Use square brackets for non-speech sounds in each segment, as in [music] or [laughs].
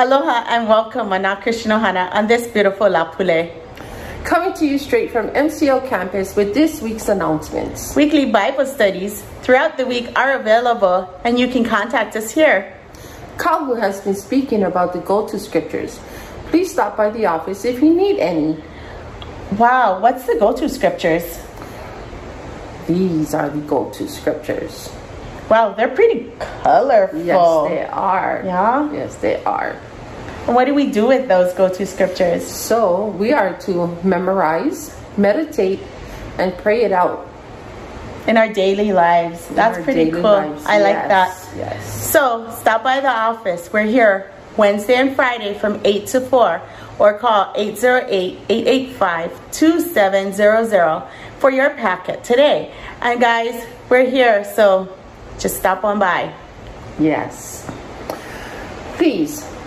Aloha and welcome, Ana Christian Ohana, on this beautiful Lapule. Coming to you straight from MCO campus with this week's announcements. Weekly Bible studies throughout the week are available, and you can contact us here. Kahu has been speaking about the go-to scriptures. Please stop by the office if you need any. Wow, what's the go to scriptures? These are the go-to scriptures. Wow, they're pretty colorful. Yes, they are. Yeah? Yes, they are. And what do we do with those go to scriptures? So we are to memorize, meditate, and pray it out. In our daily lives. in That's pretty cool. lives. I like that. Yes. So stop by the office. We're here Wednesday and Friday from 8 to 4 or call 808-885-2700 for your packet today. And guys, we're here, so just stop on by. Yes. Please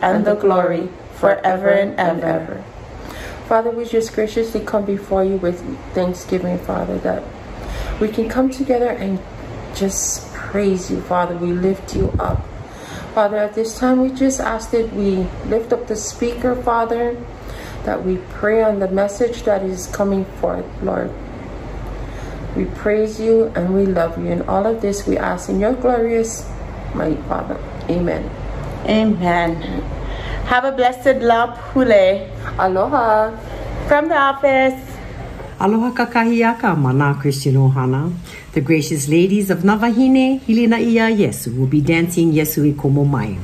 and the glory, forever and ever. Father, we just graciously come before you with thanksgiving, Father, that we can come together and just praise you, Father. We lift you up. Father, at this time, we just ask that we lift up the speaker, Father, that we pray on the message that is coming forth, Lord. We praise you and we love you. And all of this we ask in your glorious, mighty Father. Amen. Amen. Have a blessed La Pule Aloha. from the office. Aloha kakahiaka mana Christian Ohana. The gracious ladies of Navahine, Hilina Ia Yesu will be dancing Yesu i Komo Mai.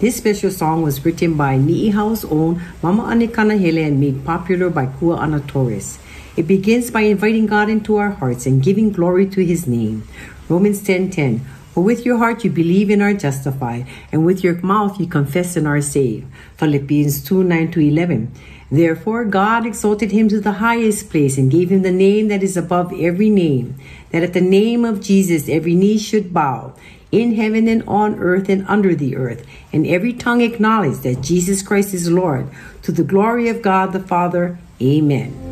This special song was written by Ni'ihau's own Mama Anekanahele and made popular by Kuana Torres. It begins by inviting God into our hearts and giving glory to his name. Romans 10:10 For with your heart you believe and are justified, and with your mouth you confess and are saved. Philippians 2 9 to 11. Therefore, God exalted him to the highest place and gave him the name that is above every name, that at the name of Jesus every knee should bow, in heaven and on earth and under the earth, and every tongue acknowledge that Jesus Christ is Lord, to the glory of God the Father. Amen.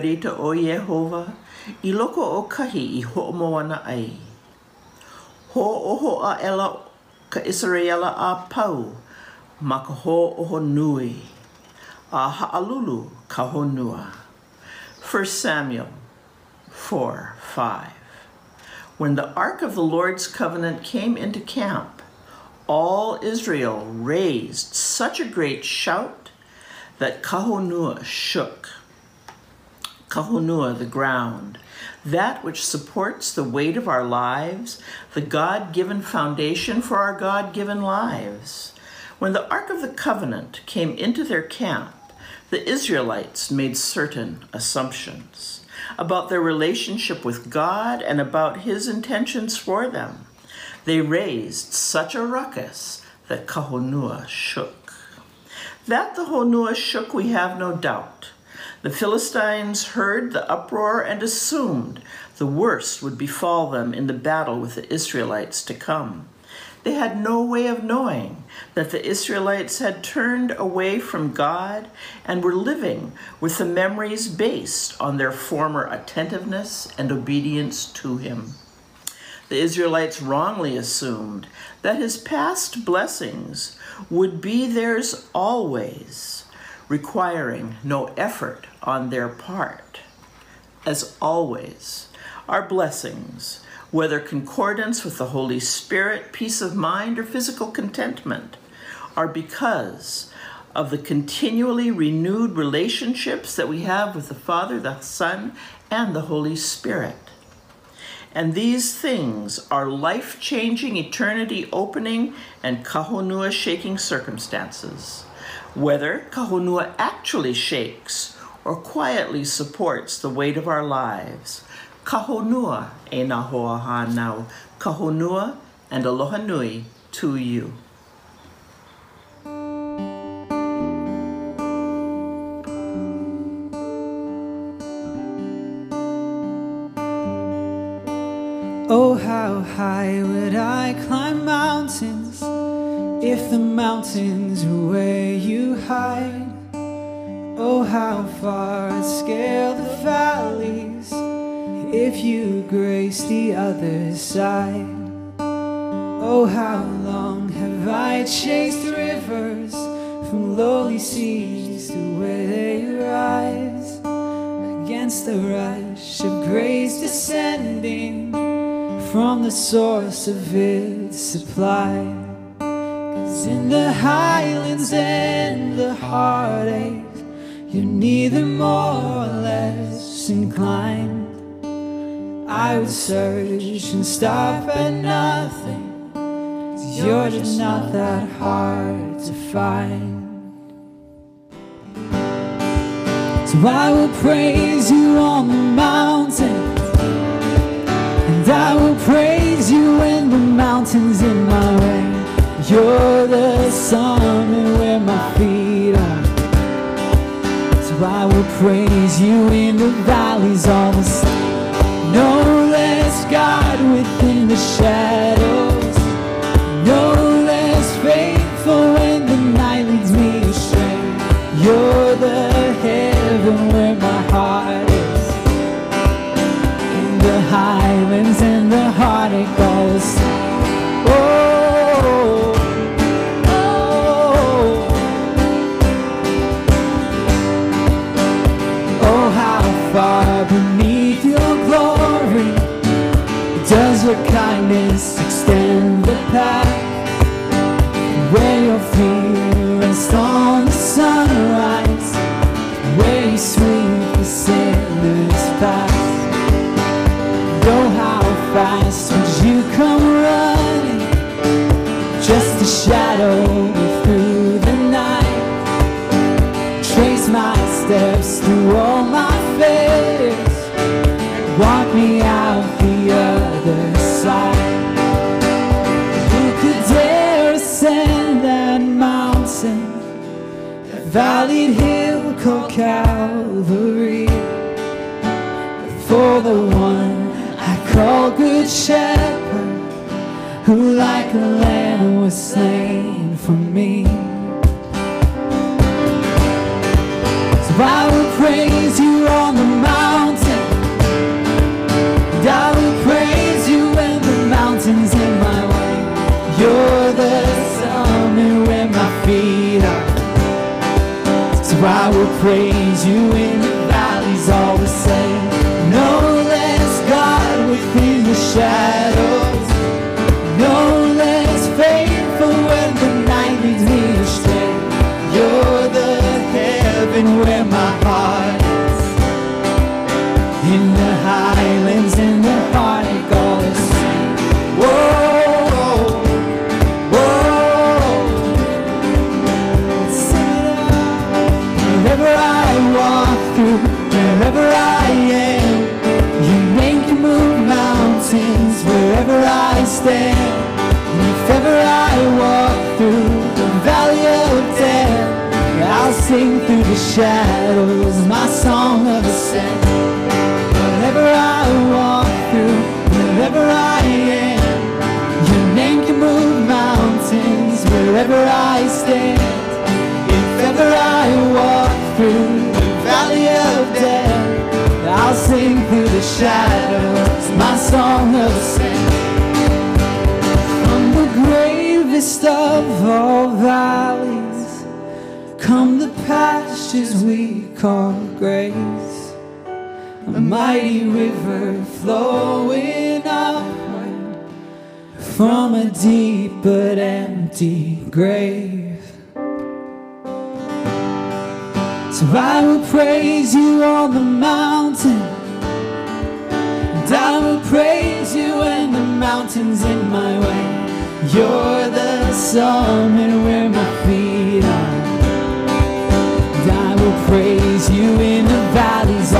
Ka o Yehova, i loko o kahi i ho'omoana ai. Ho oho a ela ka Israela a pau, ma ka ho oho nui, a ha'alulu ka honua. 1 Samuel 4, 5 When the ark of the Lord's covenant came into camp, all Israel raised such a great shout that Kahonua shook. Kahonua, the ground, that which supports the weight of our lives, the God given foundation for our God given lives. When the Ark of the Covenant came into their camp, the Israelites made certain assumptions about their relationship with God and about His intentions for them. They raised such a ruckus that Kahonua shook. That the Honua shook, we have no doubt. The Philistines heard the uproar and assumed the worst would befall them in the battle with the Israelites to come. They had no way of knowing that the Israelites had turned away from God and were living with the memories based on their former attentiveness and obedience to Him. The Israelites wrongly assumed that His past blessings would be theirs always requiring no effort on their part. As always, our blessings, whether concordance with the Holy Spirit, peace of mind, or physical contentment, are because of the continually renewed relationships that we have with the Father, the Son, and the Holy Spirit. And these things are life changing, eternity opening, and kahonua shaking circumstances whether kahonua actually shakes or quietly supports the weight of our lives. Kahonua e na hoa and aloha nui to you. Oh, how high would I climb mountains if the mountains were where you hide? Oh, how far I'd scale the valleys if you grace the other side. Oh, how long have I chased rivers from lowly seas to where they rise against the rush of grace descending from the source of its supply. In the highlands and the heartache, you're neither more or less inclined. I would search and stop at nothing, cause you're just not that hard to find. So I will praise you on the mountain. And I will praise you when the mountain's in my way. You're the summit where my feet are. So I will praise you in the valleys all the same. No less God within the shadows. Called Calvary? For the one I call Good Shepherd, who like a lamb was slain for me. So I will praise So I will praise you in the valleys all the same. No less God within the shadows. Praise you in the valleys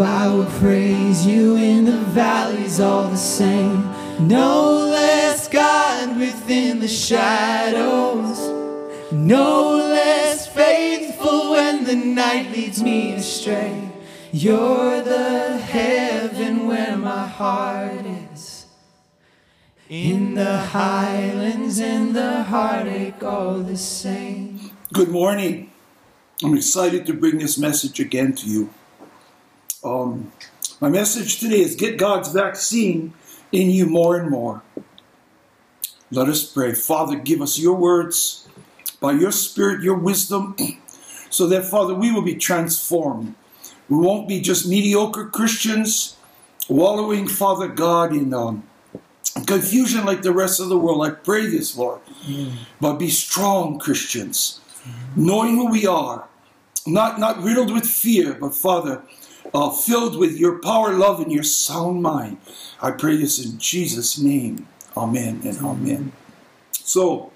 I will praise you in the valleys all the same. No less God within the shadows. No less faithful when the night leads me astray. You're the heaven where my heart is. In the highlands and the heartache all the same. Good morning. I'm excited to bring this message again to you. Um, my message today is get God's vaccine in you more and more. Let us pray. Father, give us your words by your spirit, your wisdom, [clears throat] so that, Father, we will be transformed. We won't be just mediocre Christians wallowing, Father God, in um, confusion like the rest of the world. I pray this, Lord. But be strong Christians, knowing who we are, not, not riddled with fear, but Father, uh, filled with your power, love, and your sound mind. I pray this in Jesus' name. Amen and amen. So,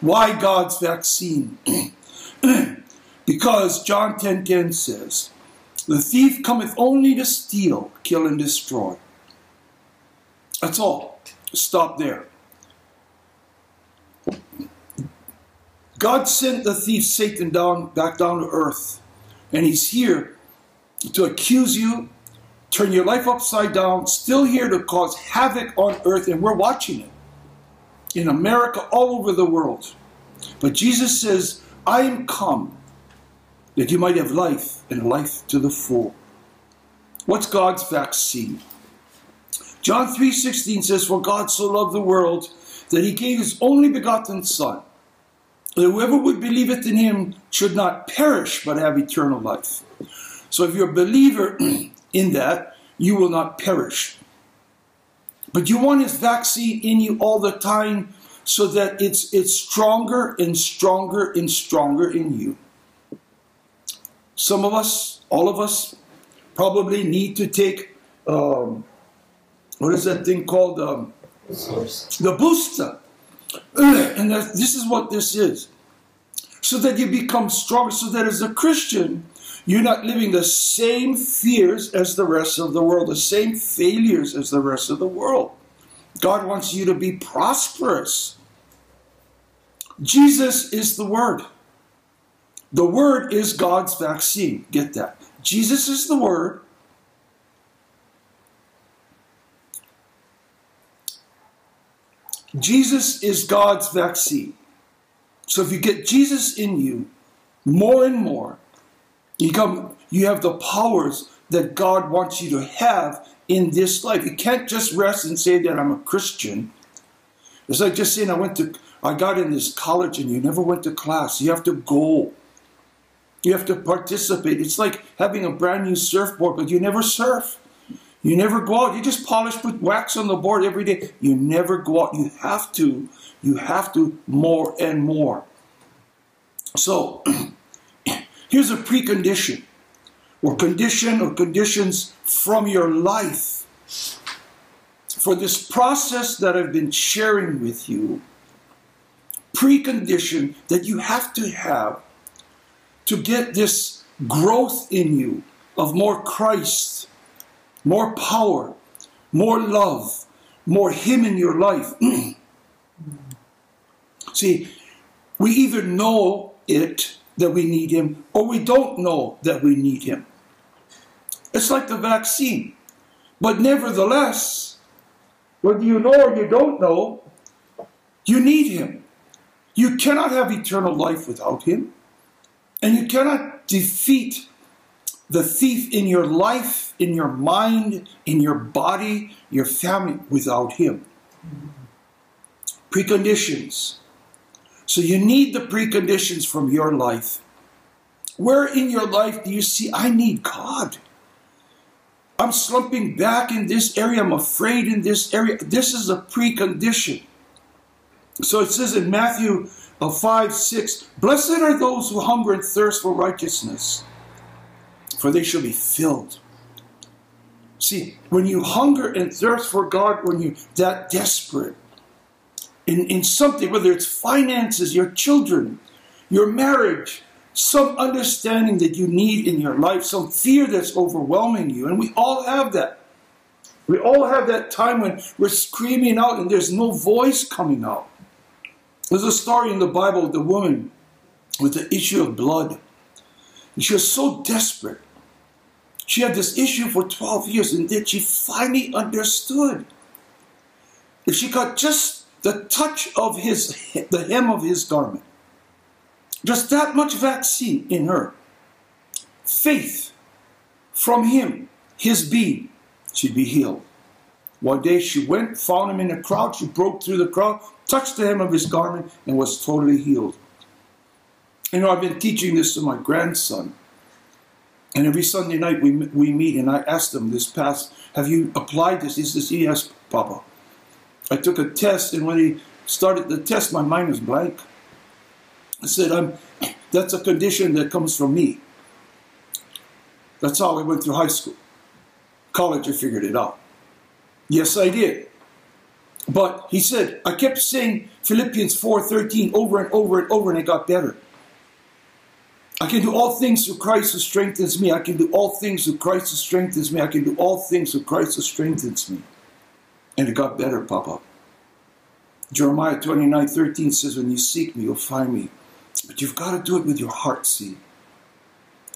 why God's vaccine? [clears throat] because John 10:10 10, says, "The thief cometh only to steal, kill, and destroy." That's all. Stop there. God sent the thief Satan down back down to earth, and he's here to accuse you, turn your life upside down, still here to cause havoc on earth, and we're watching it in America, all over the world. But Jesus says, I am come that you might have life and life to the full. What's God's vaccine? John 3:16 says, For God so loved the world that he gave his only begotten Son, that whoever would believeth in him should not perish but have eternal life. So if you're a believer [clears throat] in that, you will not perish. But you want his vaccine in you all the time so that it's it's stronger and stronger and stronger in you. some of us, all of us, probably need to take um, what is that thing called? Um, the booster. [clears throat] And this is what this is. So that you become stronger, so that as a Christian, you're not living the same fears as the rest of the world, the same failures as the rest of the world. God wants you to be prosperous. Jesus is the Word. The Word is God's vaccine. Get that. Jesus is the Word. Jesus is God's vaccine. So if you get Jesus in you more and more, you come you have the powers that God wants you to have in this life. You can't just rest and say that I'm a Christian. It's like just saying I went to I got in this college and you never went to class. You have to go. You have to participate. It's like having a brand new surfboard, but you never surf. You never go out. You just polish, put wax on the board every day. You never go out. You have to. You have to more and more. So, [clears throat] here's a precondition, or condition, or conditions from your life for this process that I've been sharing with you. Precondition that you have to have to get this growth in you of more Christ more power, more love, more Him in your life. [clears throat] See, we either know it that we need Him or we don't know that we need Him. It's like the vaccine. But nevertheless, whether you know or you don't know, you need Him. You cannot have eternal life without Him. And you cannot defeat the thief in your life, in your mind, in your body, your family without Him. Preconditions. So you need the preconditions from your life. Where in your life do you see, I need God? I'm slumping back in this area. I'm afraid in this area. This is a precondition. So it says in Matthew uh, 5 6, Blessed are those who hunger and thirst for righteousness for they shall be filled. See, when you hunger and thirst for God, when you're that desperate in, in something, whether it's finances, your children, your marriage, some understanding that you need in your life, some fear that's overwhelming you, and we all have that. We all have that time when we're screaming out and there's no voice coming out. There's a story in the Bible of the woman with the issue of blood. And she was so desperate. She had this issue for 12 years and then she finally understood. If she got just the touch of his, the hem of his garment, just that much vaccine in her, faith from him, his being, she'd be healed. One day she went, found him in a crowd, she broke through the crowd, touched the hem of his garment, and was totally healed. You know, I've been teaching this to my grandson. And every Sunday night we, we meet, and I ask him this past, have you applied this? He says, yes, Papa. I took a test, and when he started the test, my mind was blank. I said, I'm, that's a condition that comes from me. That's how I went through high school. College, I figured it out. Yes, I did. But he said, I kept saying Philippians 4.13 over and over and over, and it got better. I can do all things through Christ who strengthens me. I can do all things through Christ who strengthens me. I can do all things through Christ who strengthens me. And it got better, Papa. Jeremiah 29 13 says, When you seek me, you'll find me. But you've got to do it with your heart, see?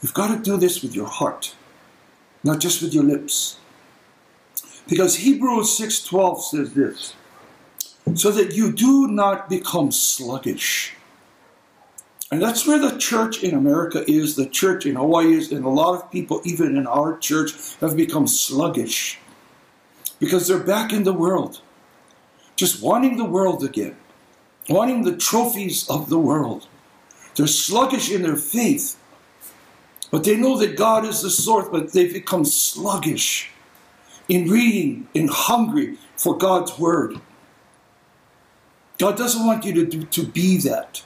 You've got to do this with your heart, not just with your lips. Because Hebrews 6:12 says this, so that you do not become sluggish and that's where the church in America is, the church in Hawaii is, and a lot of people, even in our church, have become sluggish because they're back in the world, just wanting the world again, wanting the trophies of the world. They're sluggish in their faith, but they know that God is the source, but they've become sluggish in reading, in hungry for God's word. God doesn't want you to, do, to be that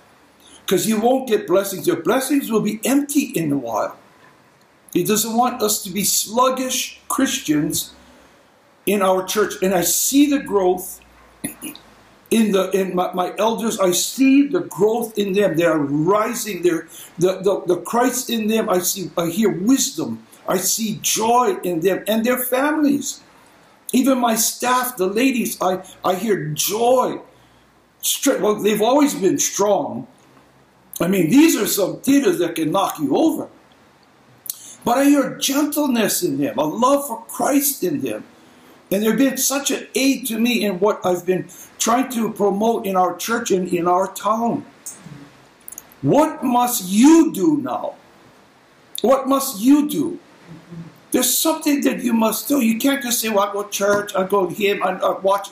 because you won't get blessings. Your blessings will be empty in a while. He doesn't want us to be sluggish Christians in our church. And I see the growth in the in my, my elders. I see the growth in them. They are rising. They're the, the, the Christ in them. I see I hear wisdom. I see joy in them and their families. Even my staff, the ladies, I, I hear joy. Well, they've always been strong. I mean, these are some theaters that can knock you over. But I hear gentleness in them, a love for Christ in them. And they've been such an aid to me in what I've been trying to promote in our church and in our town. What must you do now? What must you do? There's something that you must do. You can't just say, well, I go to church, I go here, I, I watch.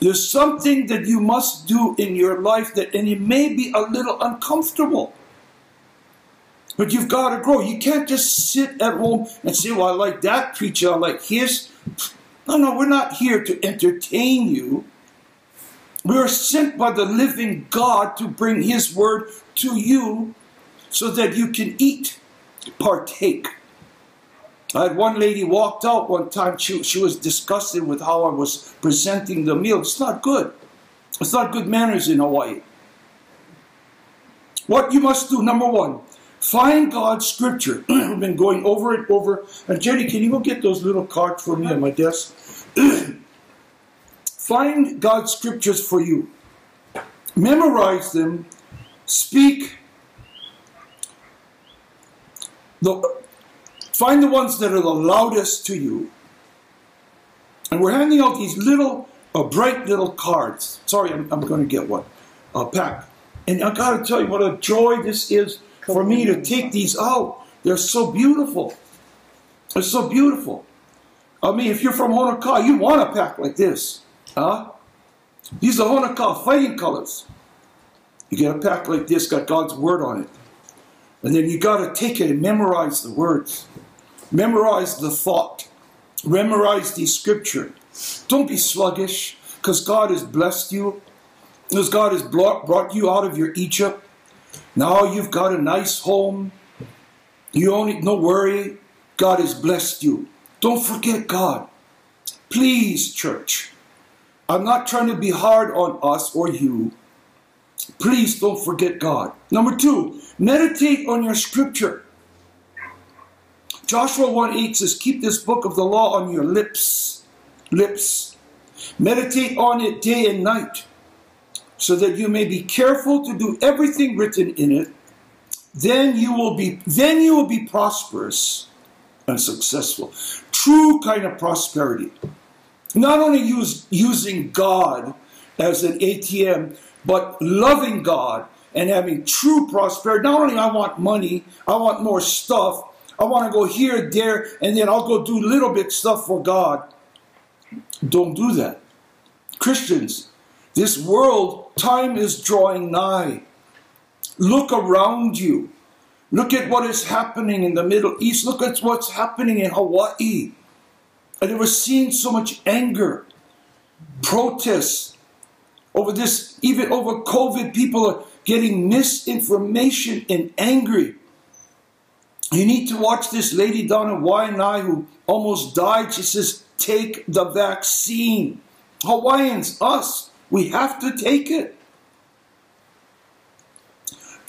There's something that you must do in your life that, and it may be a little uncomfortable. But you've got to grow. You can't just sit at home and say, well, I like that preacher, I like his. No, no, we're not here to entertain you. We are sent by the living God to bring His word to you so that you can eat, partake. I had one lady walked out one time. She, she was disgusted with how I was presenting the meal. It's not good. It's not good manners in Hawaii. What you must do, number one, find God's scripture. [clears throat] I've been going over it over. And Jenny, can you go get those little cards for me on my desk? [clears throat] find God's scriptures for you. Memorize them. Speak. The, Find the ones that are the loudest to you. And we're handing out these little, uh, bright little cards. Sorry, I'm, I'm going to get one. A pack. And I got to tell you what a joy this is for me to take these out. They're so beautiful. They're so beautiful. I mean, if you're from Honokaa, you want a pack like this. Huh? These are Honokaa fighting colors. You get a pack like this, got God's word on it. And then you got to take it and memorize the words. Memorize the thought. Memorize the scripture. Don't be sluggish because God has blessed you. Because God has brought you out of your Egypt. Now you've got a nice home. You only no worry. God has blessed you. Don't forget God. Please, church. I'm not trying to be hard on us or you. Please don't forget God. Number two, meditate on your scripture. Joshua 1 8 says, Keep this book of the law on your lips. Lips. Meditate on it day and night, so that you may be careful to do everything written in it. Then you will be then you will be prosperous and successful. True kind of prosperity. Not only use, using God as an ATM, but loving God and having true prosperity. Not only I want money, I want more stuff, I want to go here, there, and then I'll go do little bit stuff for God. Don't do that. Christians, this world, time is drawing nigh. Look around you. Look at what is happening in the Middle East. Look at what's happening in Hawaii. And we're seeing so much anger, protests over this, even over COVID. People are getting misinformation and angry. You need to watch this lady down in Waianae who almost died. She says, take the vaccine. Hawaiians, us, we have to take it.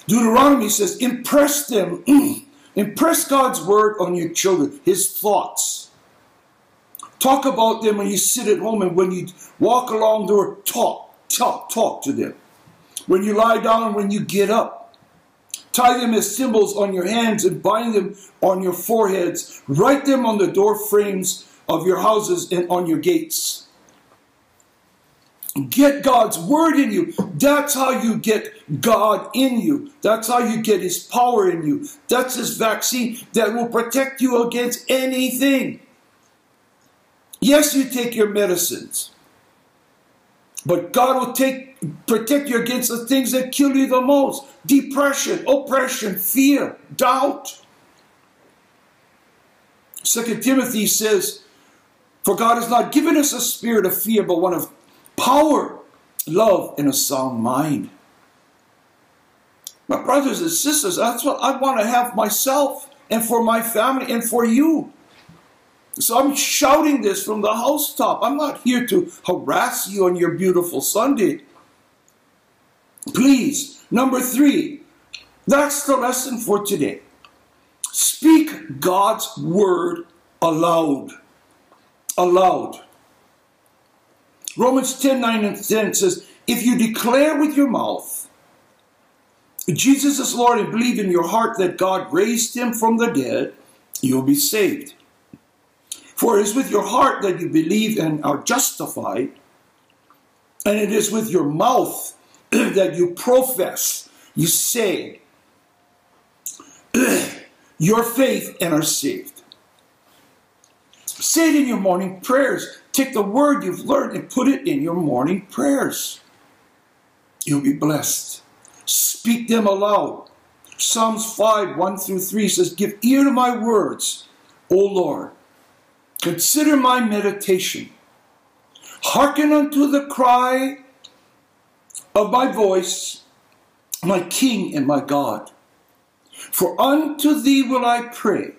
Deuteronomy says, impress them. [clears throat] impress God's word on your children, his thoughts. Talk about them when you sit at home and when you walk along the road. Talk, talk, talk to them. When you lie down and when you get up. Tie them as symbols on your hands and bind them on your foreheads. Write them on the door frames of your houses and on your gates. Get God's word in you. That's how you get God in you. That's how you get His power in you. That's His vaccine that will protect you against anything. Yes, you take your medicines. But God will take protect you against the things that kill you the most. Depression, oppression, fear, doubt. Second Timothy says, For God has not given us a spirit of fear, but one of power, love, and a sound mind. My brothers and sisters, that's what I want to have myself and for my family and for you. So I'm shouting this from the housetop. I'm not here to harass you on your beautiful Sunday. Please, number three, that's the lesson for today. Speak God's word aloud. Aloud. Romans 10 9 and 10 says, If you declare with your mouth Jesus is Lord and believe in your heart that God raised him from the dead, you'll be saved. For it is with your heart that you believe and are justified, and it is with your mouth [clears throat] that you profess, you say [clears throat] your faith and are saved. Say it in your morning prayers. Take the word you've learned and put it in your morning prayers. You'll be blessed. Speak them aloud. Psalms 5 1 through 3 says, Give ear to my words, O Lord. Consider my meditation. Hearken unto the cry of my voice, my King and my God. For unto thee will I pray.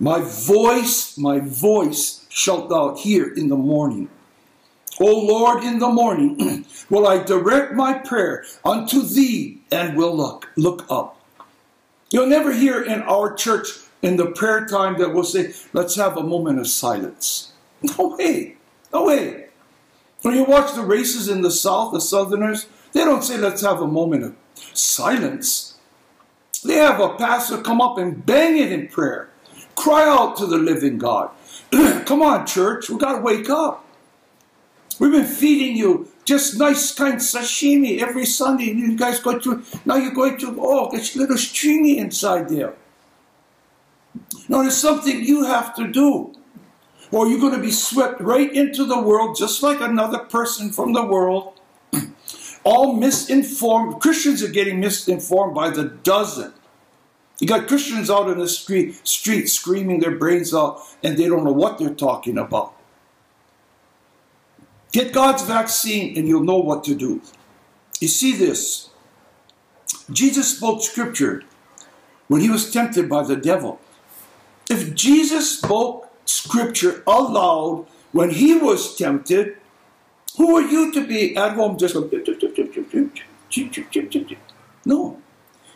My voice, my voice shalt thou hear in the morning. O Lord, in the morning [clears throat] will I direct my prayer unto thee and will look, look up. You'll never hear in our church in the prayer time that we'll say, let's have a moment of silence. [laughs] No way. No way. When you watch the races in the South, the Southerners, they don't say, let's have a moment of silence. They have a pastor come up and bang it in prayer. Cry out to the living God. [clears throat] come on, church. We've got to wake up. We've been feeding you just nice kind sashimi every Sunday. And you guys go to, now you're going to, oh, a little stringy inside there. No, there's something you have to do. Or you're going to be swept right into the world just like another person from the world. [clears throat] All misinformed. Christians are getting misinformed by the dozen. You got Christians out in the street, street screaming their brains out and they don't know what they're talking about. Get God's vaccine and you'll know what to do. You see this. Jesus spoke scripture when he was tempted by the devil. If Jesus spoke scripture aloud when he was tempted, who are you to be at home just like, no.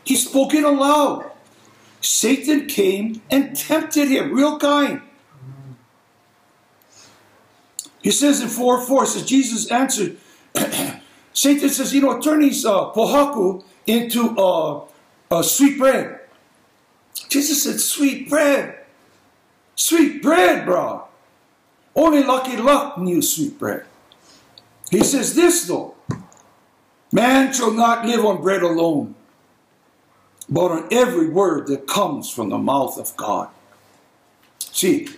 He spoke it aloud. Satan came and tempted him, real kind. He says in 4 4, says Jesus answered, [clears throat] Satan says, you know, turn these uh, pohaku into uh, uh, sweet bread. Jesus said, sweet bread. Sweet bread, bro. Only Lucky Luck knew sweet bread. He says this, though. Man shall not live on bread alone, but on every word that comes from the mouth of God. See,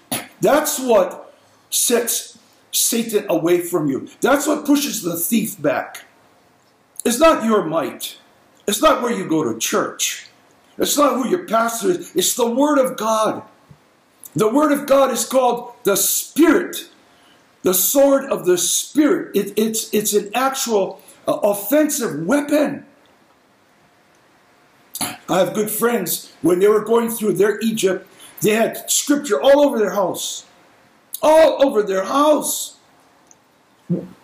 that's what sets Satan away from you. That's what pushes the thief back. It's not your might. It's not where you go to church. It's not who your pastor is. It's the Word of God. The Word of God is called the Spirit, the sword of the Spirit. It, it's, it's an actual uh, offensive weapon. I have good friends, when they were going through their Egypt, they had scripture all over their house. All over their house.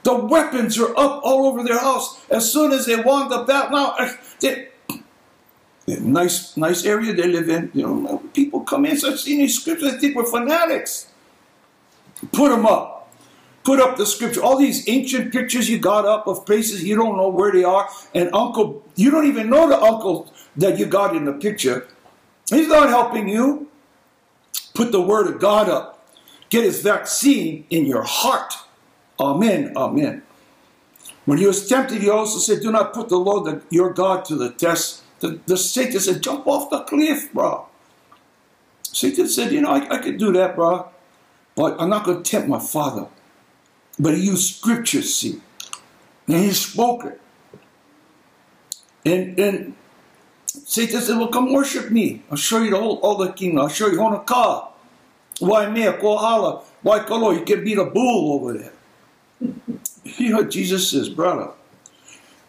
The weapons are up all over their house. As soon as they want the battle, now, eh, they, nice, nice area they live in. You know, people come in, start seeing these scriptures, they think we're fanatics. Put them up put up the scripture, all these ancient pictures you got up of places you don't know where they are, and uncle, you don't even know the uncle that you got in the picture. He's not helping you. Put the word of God up. Get his vaccine in your heart. Amen. Amen. When he was tempted, he also said, Do not put the Lord your God to the test. The, the Satan said, Jump off the cliff, bro. Satan said, You know, I, I could do that, bro. But I'm not going to tempt my father. But he used scripture, see. And he spoke it. And, and Satan said, Well, come worship me. I'll show you the whole other kingdom. I'll show you Honaka. Waimea? Kohala. Why Kolo? You can beat a bull over there. [laughs] You know what Jesus says, brother?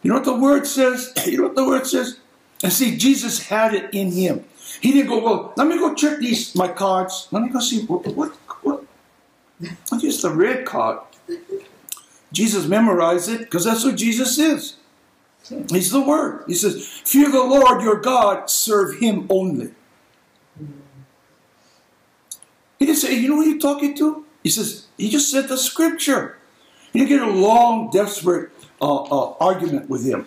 You know what the word says? [laughs] You know what the word says? And see, Jesus had it in him. He didn't go, well, let me go check these, my cards. Let me go see, what, what, what? Just a red card. Jesus memorized it because that's what Jesus is. He's the Word. He says, Fear the Lord your God, serve Him only. He didn't say, You know who you're talking to? He says, He just said the scripture. You get a long, desperate uh, uh, argument with him.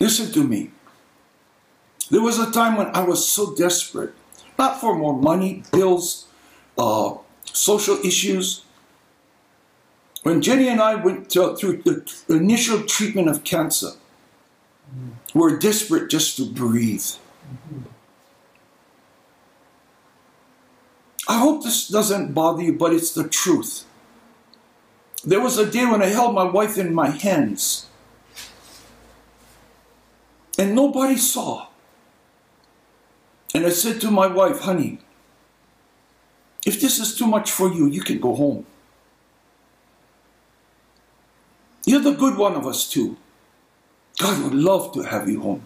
Listen to me. There was a time when I was so desperate, not for more money, bills, uh, social issues. When Jenny and I went to, through the initial treatment of cancer, we were desperate just to breathe. I hope this doesn't bother you, but it's the truth. There was a day when I held my wife in my hands and nobody saw. And I said to my wife, honey, if this is too much for you, you can go home. You're the good one of us too. God would love to have you home.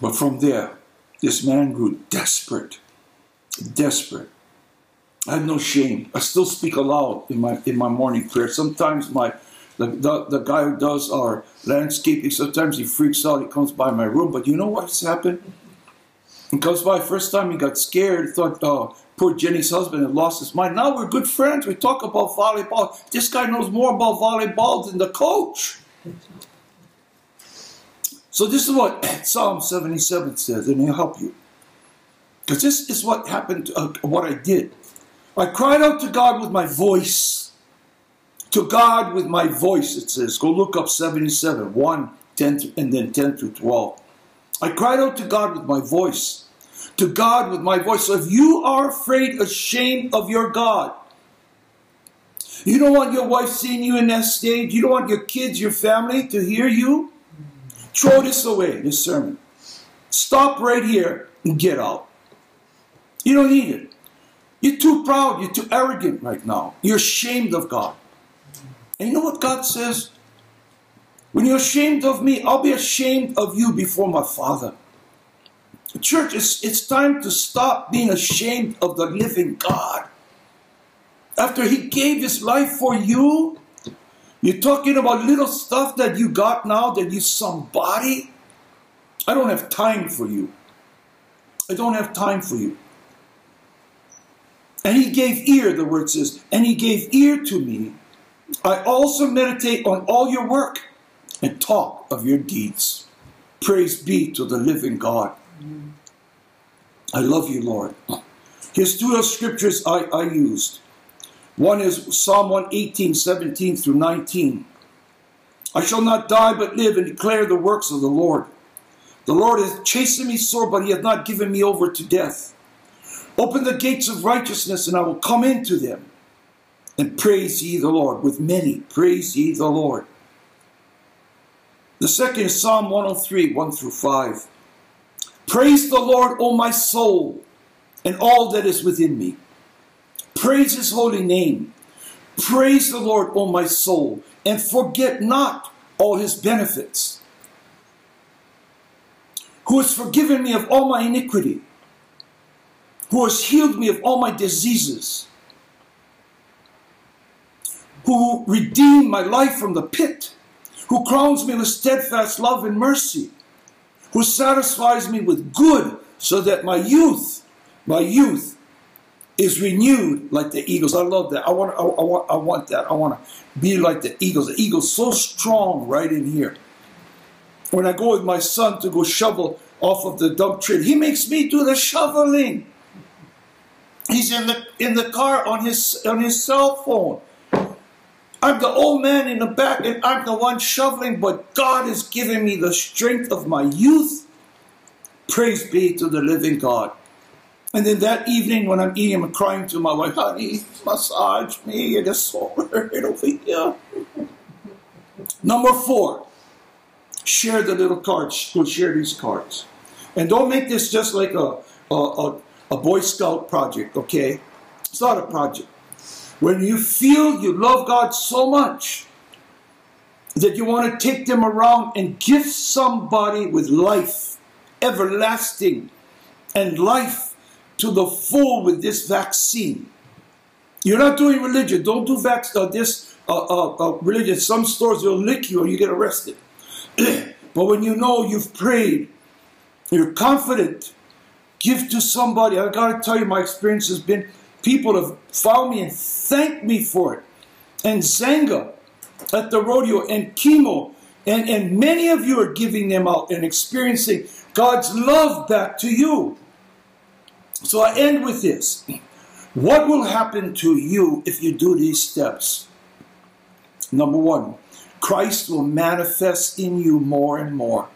But from there, this man grew desperate, desperate. I have no shame. I still speak aloud in my in my morning prayer. Sometimes my the, the, the guy who does our landscaping, sometimes he freaks out. He comes by my room, but you know what's happened? He comes by first time he got scared, thought, oh, poor Jenny's husband had lost his mind. Now we're good friends. We talk about volleyball. This guy knows more about volleyball than the coach. So this is what [coughs] Psalm 77 says, and it'll help you. Because this is what happened, uh, what I did. I cried out to God with my voice. To God with my voice, it says. Go look up 77, 1, 10, and then 10 through 12. I cried out to God with my voice. To God with my voice. So if you are afraid, ashamed of your God, you don't want your wife seeing you in that stage, you don't want your kids, your family to hear you, throw this away, this sermon. Stop right here and get out. You don't need it. You're too proud. You're too arrogant right now. You're ashamed of God. And you know what God says? When you're ashamed of me, I'll be ashamed of you before my Father. Church, it's, it's time to stop being ashamed of the living God. After He gave His life for you, you're talking about little stuff that you got now that you somebody. I don't have time for you. I don't have time for you. And he gave ear, the word says, and he gave ear to me. I also meditate on all your work and talk of your deeds. Praise be to the living God. I love you, Lord. Here's two of scriptures I, I used. One is Psalm 118, 17 through 19. I shall not die but live and declare the works of the Lord. The Lord has chastened me sore, but he hath not given me over to death. Open the gates of righteousness, and I will come into them. And praise ye the Lord. With many, praise ye the Lord. The second is Psalm 103, 1 through 5. Praise the Lord, O my soul, and all that is within me. Praise his holy name. Praise the Lord, O my soul, and forget not all his benefits. Who has forgiven me of all my iniquity who has healed me of all my diseases, who redeemed my life from the pit, who crowns me with steadfast love and mercy, who satisfies me with good so that my youth, my youth is renewed like the eagles. I love that. I want, I, I want, I want that. I want to be like the eagles. The eagle's so strong right in here. When I go with my son to go shovel off of the dump truck, he makes me do the shoveling. He's in the in the car on his on his cell phone. I'm the old man in the back and I'm the one shoveling, but God has given me the strength of my youth. Praise be to the living God. And then that evening when I'm eating, I'm crying to my wife, honey, massage me, it is so hurt over here. Number four, share the little cards. Go share these cards. And don't make this just like a, a, a a Boy Scout project, okay? It's not a project. When you feel you love God so much that you want to take them around and gift somebody with life, everlasting, and life to the full with this vaccine. You're not doing religion. Don't do uh, this uh, uh, uh, religion. Some stores will lick you or you get arrested. [clears throat] but when you know you've prayed, you're confident, give to somebody. I got to tell you, my experience has been people to follow me and thank me for it. And Zanga at the rodeo and chemo. And, and many of you are giving them out and experiencing God's love back to you. So I end with this. What will happen to you if you do these steps? Number one, Christ will manifest in you more and more.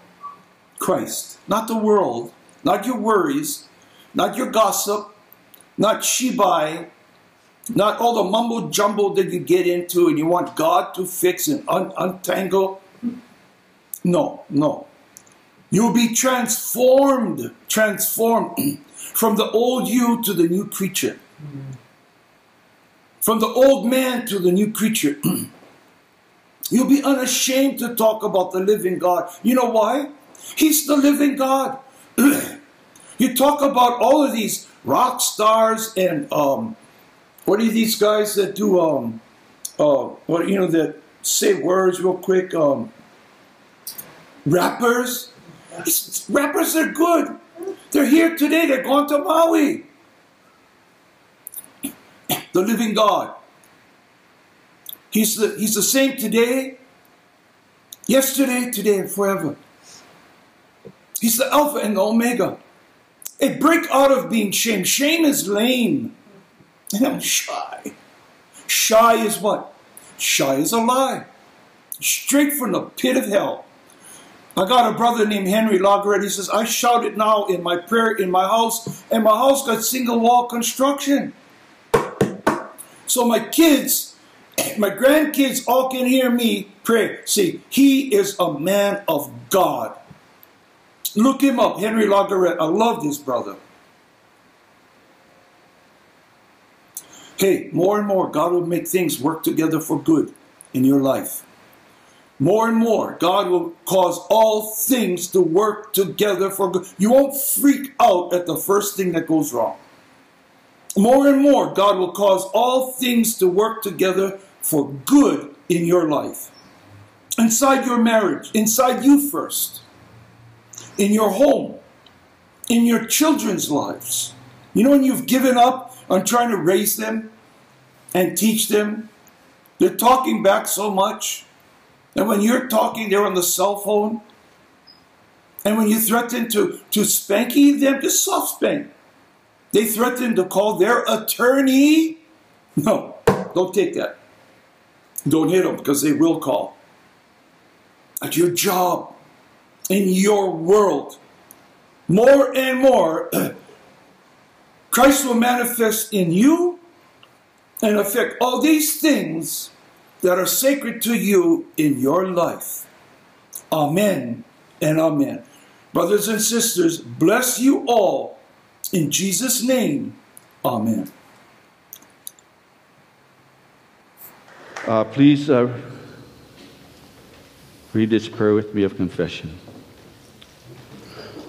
Christ, not the world, not your worries, not your gossip, not Shibai, not all the mumbo jumbo that you get into and you want God to fix and un- untangle. No, no. You'll be transformed, transformed [clears throat] from the old you to the new creature. Hmm. From the old man to the new creature. [clears throat] You'll be unashamed to talk about the living God. You know why? He's the living God. [clears throat] you talk about all of these rock stars and um, what are these guys that do um, uh, what you know that say words real quick? Um, rappers. Rappers are good. They're here today. They're going to Maui. The living God. He's the, he's the same today, yesterday, today, and forever. He's the Alpha and the Omega. A break out of being shame. Shame is lame. And I'm shy. Shy is what? Shy is a lie. Straight from the pit of hell. I got a brother named Henry Lagerette. He says, I shouted now in my prayer in my house, and my house got single wall construction. So my kids, my grandkids all can hear me pray. See, he is a man of God. Look him up, Henry Lagerette. I love this brother. Hey, more and more, God will make things work together for good in your life. More and more, God will cause all things to work together for good. You won't freak out at the first thing that goes wrong. More and more, God will cause all things to work together for good in your life. Inside your marriage, inside you first, in your home, in your children's lives. You know when you've given up on trying to raise them and teach them? They're talking back so much. And when you're talking, they're on the cell phone. And when you threaten to, to spanky them, just soft spank. They threaten to call their attorney. No, don't take that. Don't hit them because they will call. At your job, in your world, more and more, [clears throat] Christ will manifest in you and affect all these things that are sacred to you in your life. Amen and amen. Brothers and sisters, bless you all in Jesus' name. Amen. Uh, please uh, read this prayer with me of confession.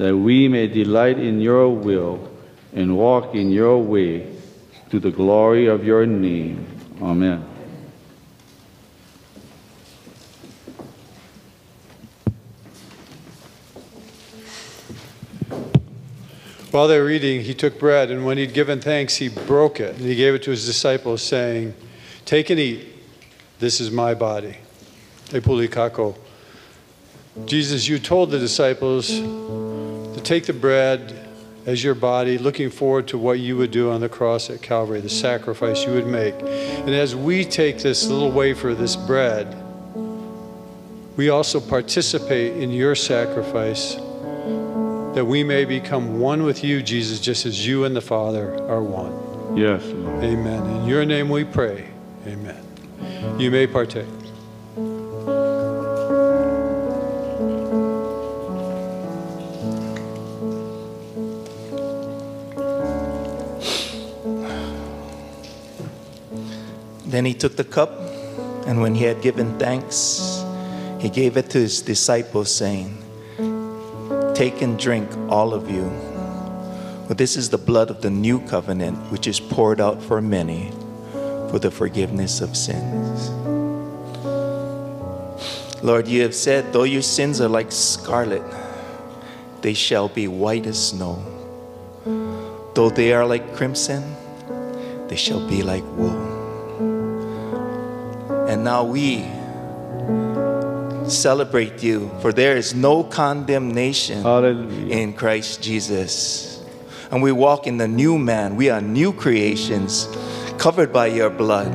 that we may delight in your will and walk in your way to the glory of your name. Amen. While they were eating, he took bread, and when he'd given thanks, he broke it, and he gave it to his disciples, saying, Take and eat. This is my body. Epulikako. Jesus, you told the disciples to take the bread as your body, looking forward to what you would do on the cross at Calvary, the sacrifice you would make. And as we take this little wafer, this bread, we also participate in your sacrifice that we may become one with you, Jesus, just as you and the Father are one. Yes, Lord. Amen. In your name we pray. Amen. You may partake. Then he took the cup, and when he had given thanks, he gave it to his disciples, saying, Take and drink, all of you. For this is the blood of the new covenant, which is poured out for many for the forgiveness of sins. Lord, you have said, though your sins are like scarlet, they shall be white as snow. Though they are like crimson, they shall be like wool. And now we celebrate you, for there is no condemnation Hallelujah. in Christ Jesus. And we walk in the new man. We are new creations covered by your blood.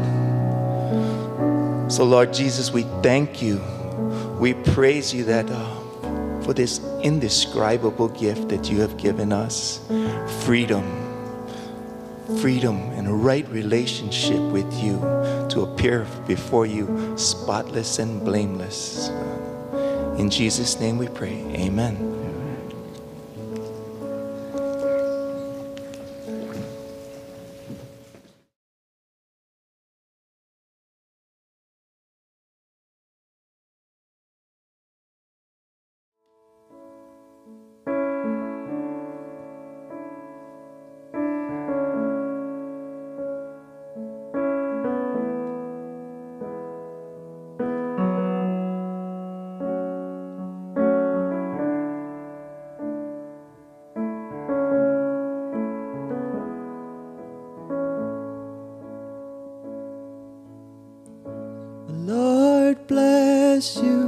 So, Lord Jesus, we thank you. We praise you that uh, for this indescribable gift that you have given us freedom, freedom, and a right relationship with you to appear before you spotless and blameless. In Jesus' name we pray. Amen. Bless you